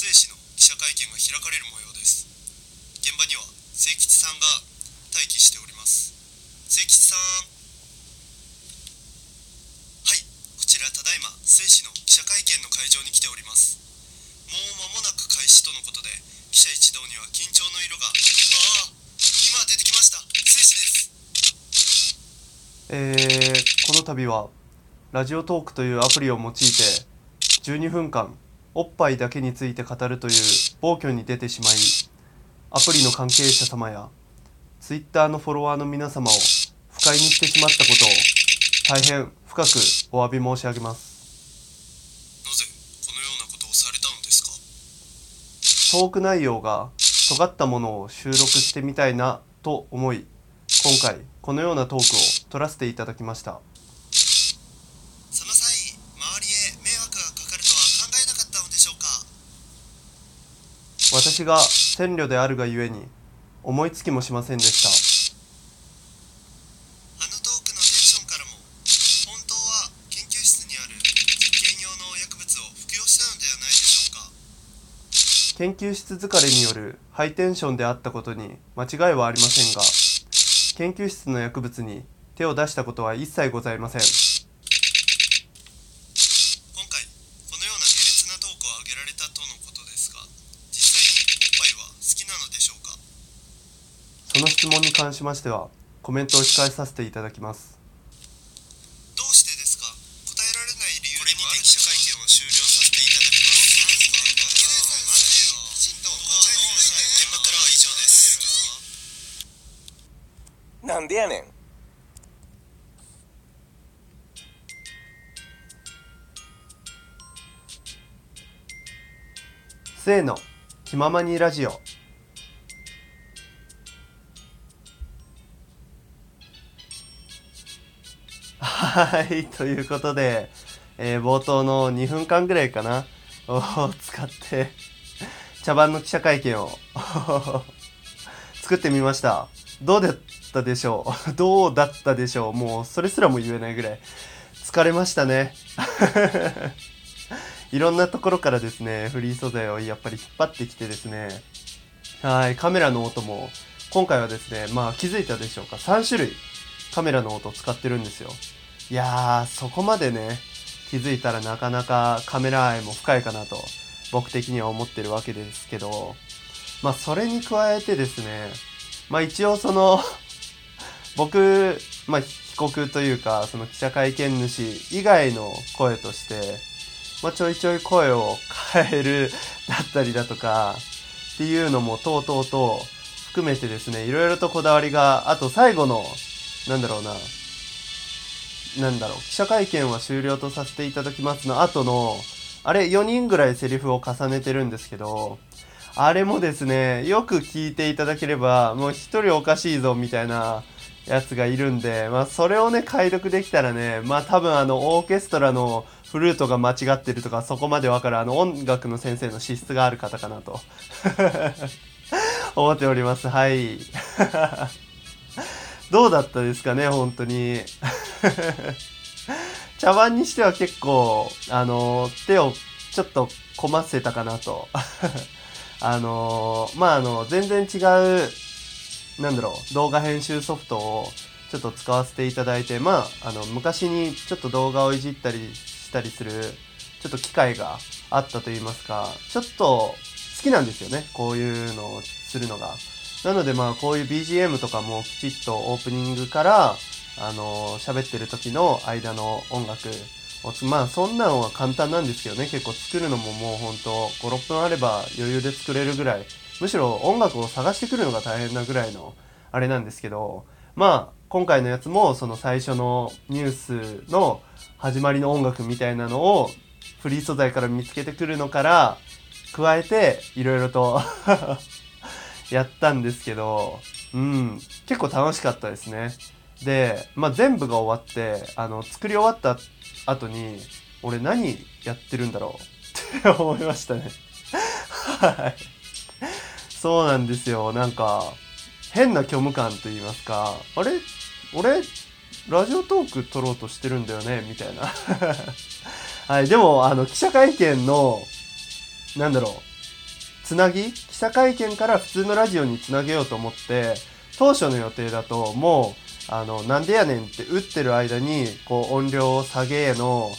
末氏の記者会見が開かれる模様です。現場には清吉さんが待機しております。清吉さん。はい。こちらただいま末氏の記者会見の会場に来ております。もう間もなく開始とのことで記者一同には緊張の色が。ああ今出てきました。末氏です。えー、この度はラジオトークというアプリを用いて12分間おっぱいだけについて語るという暴挙に出てしまいアプリの関係者様や Twitter のフォロワーの皆様を不快にしてしまったことを大変深くお詫び申し上げます。なぜこのようなことをされたのですか？トーク内容が尖ったものを収録してみたいなと思い今回このようなトークを取らせていただきましたその際周りへ迷惑がかかるとは考えなかったのでしょうか私が千慮であるがゆえに思いつきもしませんでした。あのトークのテンションからも本当は研究室にある実験用の薬物を服用したのではないでしょうか。研究室疲れによるハイテンションであったことに間違いはありませんが研究室の薬物に手を出したことは一切ございませんの質問に関しましてはコメントを控えさせていただきます。どうしてですか？答えられない理由にて記者会見を終了させていただきます。きちんと現場からは以上ですなんでやねん。せーの。気ままにラジオはいということで、えー冒頭の2分間ぐらいかなを使って茶番の記者会見を 作ってみました。どうだったでしょう？どうだったでしょう？もうそれすらも言えないぐらい疲れましたね。いろんなところからですね、フリー素材をやっぱり引っ張ってきてですね、はい、カメラの音も、今回はですね、まあ気づいたでしょうか、3種類カメラの音を使ってるんですよ。いやー、そこまでね、気づいたらなかなかカメラ愛も深いかなと、僕的には思ってるわけですけど、まあそれに加えてですね、まあ一応その、僕、まあ被告というか、その記者会見主以外の声として、まあ、ちょいちょい声を変える だったりだとか、っていうのもとうとうと含めてですね、いろいろとこだわりが、あと最後の、なんだろうな、なんだろう、記者会見は終了とさせていただきますの後の、あれ4人ぐらいセリフを重ねてるんですけど、あれもですね、よく聞いていただければ、もう一人おかしいぞみたいなやつがいるんで、まあそれをね、解読できたらね、まあ多分あのオーケストラのフルートが間違ってるとかそこまでわかるあの音楽の先生の資質がある方かなと 思っております。はい。どうだったですかね、本当に。茶番にしては結構、あの、手をちょっとこませたかなと。あの、まあ、あの、全然違う、なんだろう、動画編集ソフトをちょっと使わせていただいて、まあ、あの、昔にちょっと動画をいじったりしたりする、ちょっと機会があったと言いますか、ちょっと好きなんですよね、こういうのをするのが。なのでまあこういう BGM とかもきちっとオープニングから、あの喋ってる時の間の音楽を、まあそんなのは簡単なんですけどね、結構作るのももうほんと5、6分あれば余裕で作れるぐらい、むしろ音楽を探してくるのが大変なぐらいのあれなんですけど、まあ今回のやつもその最初のニュースの始まりの音楽みたいなのをフリー素材から見つけてくるのから加えていろいろと やったんですけど、うん、結構楽しかったですね。で、まあ、全部が終わって、あの、作り終わった後に、俺何やってるんだろう？って思いましたね。はい。そうなんですよ。なんか、変な虚無感と言いますか、あれ？俺、ラジオトーク撮ろうとしてるんだよね？みたいなはいでもあの記者会見のなんだろうつなぎ？者会見から普通のラジオにつなげようと思って当初の予定だともうあのなんでやねんって打ってる間にこう音量を下げの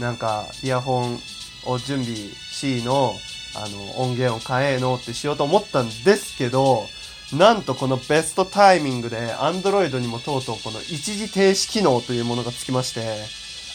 なんかイヤホンを準備しのあの音源を変えのってしようと思ったんですけどなんとこのベストタイミングで Android にもとうとうこの一時停止機能というものがつきまして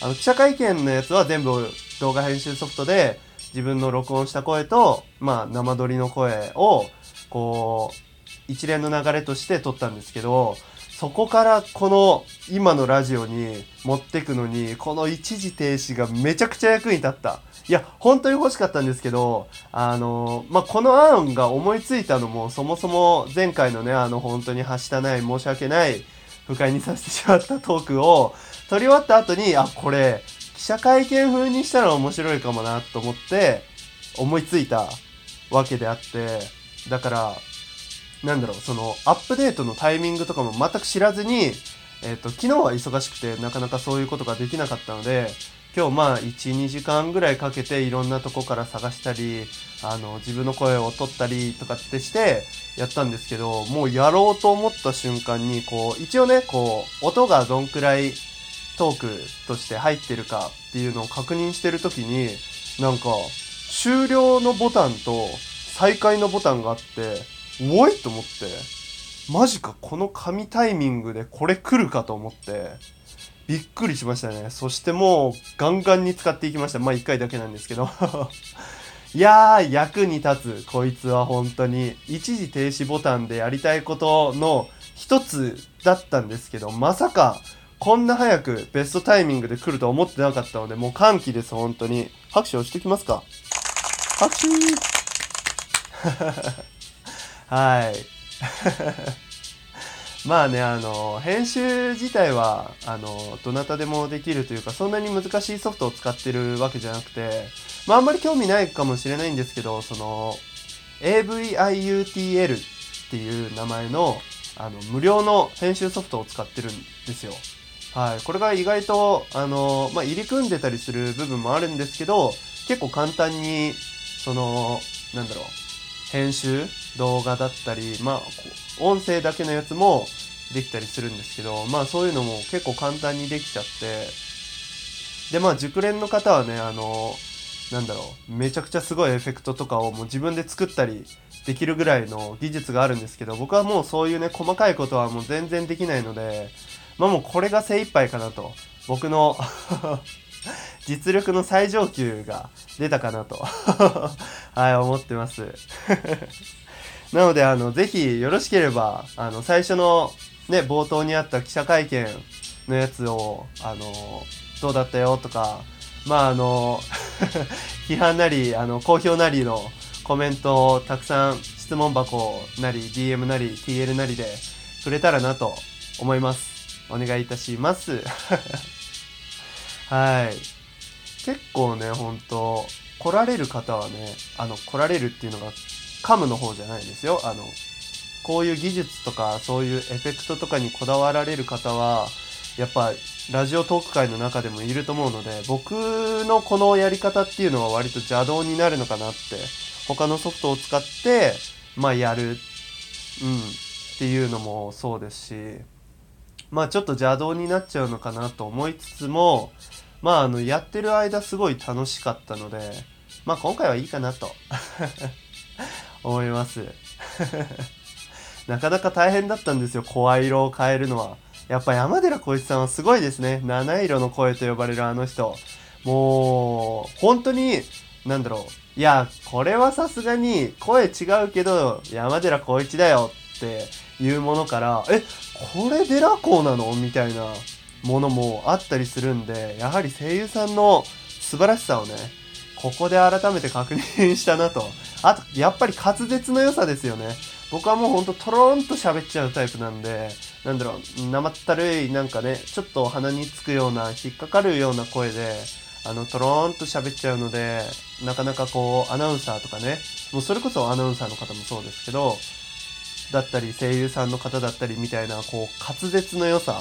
あの記者会見のやつは全部動画編集ソフトで自分の録音した声と、まあ、生撮りの声をこう一連の流れとして撮ったんですけどそこからこの今のラジオに持ってくのにこの一時停止がめちゃくちゃ役に立った。いや本当に欲しかったんですけどあのまあ、この案が思いついたのもそもそも前回のねあの本当にはしたない申し訳ない不快にさせてしまったトークを撮り終わった後にあこれ記者会見風にしたら面白いかもなと思って思いついたわけであってだからなんだろう、その、アップデートのタイミングとかも全く知らずに、えっ、と、昨日は忙しくて、なかなかそういうことができなかったので、今日まあ、1、2時間ぐらいかけて、いろんなとこから探したり、あの、自分の声を取ったりとかってして、やったんですけど、もうやろうと思った瞬間に、こう、一応ね、こう、音がどんくらいトークとして入ってるかっていうのを確認してるときに、なんか、終了のボタンと再開のボタンがあって、おいと思ってマジかこの神タイミングでこれ来るかと思ってびっくりしましたね。そしてもうガンガンに使っていきました。まあ1回だけなんですけど。いやー役に立つこいつは本当に。一時停止ボタンでやりたいことの一つだったんですけどまさかこんな早くベストタイミングで来るとは思ってなかったのでもう歓喜です本当に拍手をしてきますか？拍手 はい。まあね、あの、編集自体は、あの、どなたでもできるというか、そんなに難しいソフトを使ってるわけじゃなくて、まああんまり興味ないかもしれないんですけど、その、AVIUTL っていう名前の、あの、無料の編集ソフトを使ってるんですよ。はい。これが意外と、あの、まあ入り組んでたりする部分もあるんですけど、結構簡単に、その、なんだろう、編集動画だったり、まあ、音声だけのやつもできたりするんですけど、まあそういうのも結構簡単にできちゃって、で、まあ熟練の方はね、あの、なんだろう、めちゃくちゃすごいエフェクトとかをもう自分で作ったりできるぐらいの技術があるんですけど、僕はもうそういうね、細かいことはもう全然できないので、まあもうこれが精一杯かなと。僕の 実力の最上級が出たかなと。はい思ってます。なのであのぜひよろしければあの最初のね冒頭にあった記者会見のやつをあのどうだったよとかまああの批判なりあの好評なりのコメントをたくさん質問箱なり DM なり TL なりでくれたらなと思います。お願いいたします。はい。結構ねほんと来られる方はねあの来られるっていうのがカムの方じゃないですよ。あのこういう技術とかそういうエフェクトとかにこだわられる方はやっぱラジオトーク界の中でもいると思うので僕のこのやり方っていうのは割と邪道になるのかなって他のソフトを使ってまあやる、うん、っていうのもそうですし。まあちょっと邪道になっちゃうのかなと思いつつもまああのやってる間すごい楽しかったのでまあ今回はいいかなと 思います。なかなか大変だったんですよ声色を変えるのは。やっぱ山寺宏一さんはすごいですね。七色の声と呼ばれるあの人。もう本当になんだろう。いやこれはさすがに声違うけど山寺宏一だよっていうものからえこれデラコーなの？みたいなものもあったりするんでやはり声優さんの素晴らしさをねここで改めて確認したなと。あとやっぱり滑舌の良さですよね。僕はもうほんとトローンと喋っちゃうタイプなんでなんだろう生ったるいなんかねちょっと鼻につくような引っかかるような声であのトローンと喋っちゃうのでなかなかこうアナウンサーとかねもうそれこそアナウンサーの方もそうですけどだったり声優さんの方だったりみたいなこう滑舌の良さ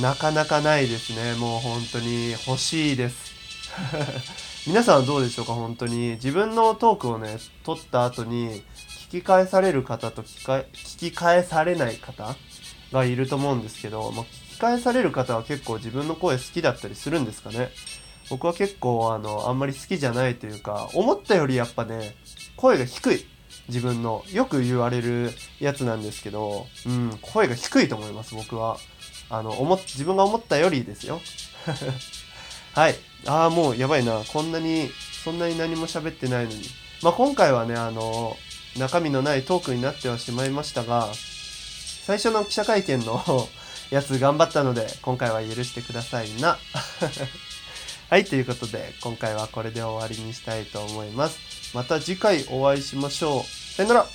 なかなかないですね。もう本当に欲しいです。皆さんはどうでしょうか？本当に。自分のトークをね、撮った後に聞き返される方と聞き返されない方がいると思うんですけど、まあ、聞き返される方は結構自分の声好きだったりするんですかね？僕は結構あの、あんまり好きじゃないというか、思ったよりやっぱね、声が低い。自分の。よく言われるやつなんですけど、うん、声が低いと思います、僕は。あの、思、自分が思ったよりですよ。はい。ああ、もうやばいな。こんなに、そんなに何も喋ってないのに。まあ、今回はね、あの、中身のないトークになってはしまいましたが、最初の記者会見の やつ頑張ったので、今回は許してくださいな。はい、ということで、今回はこれで終わりにしたいと思います。また次回お会いしましょう。さよなら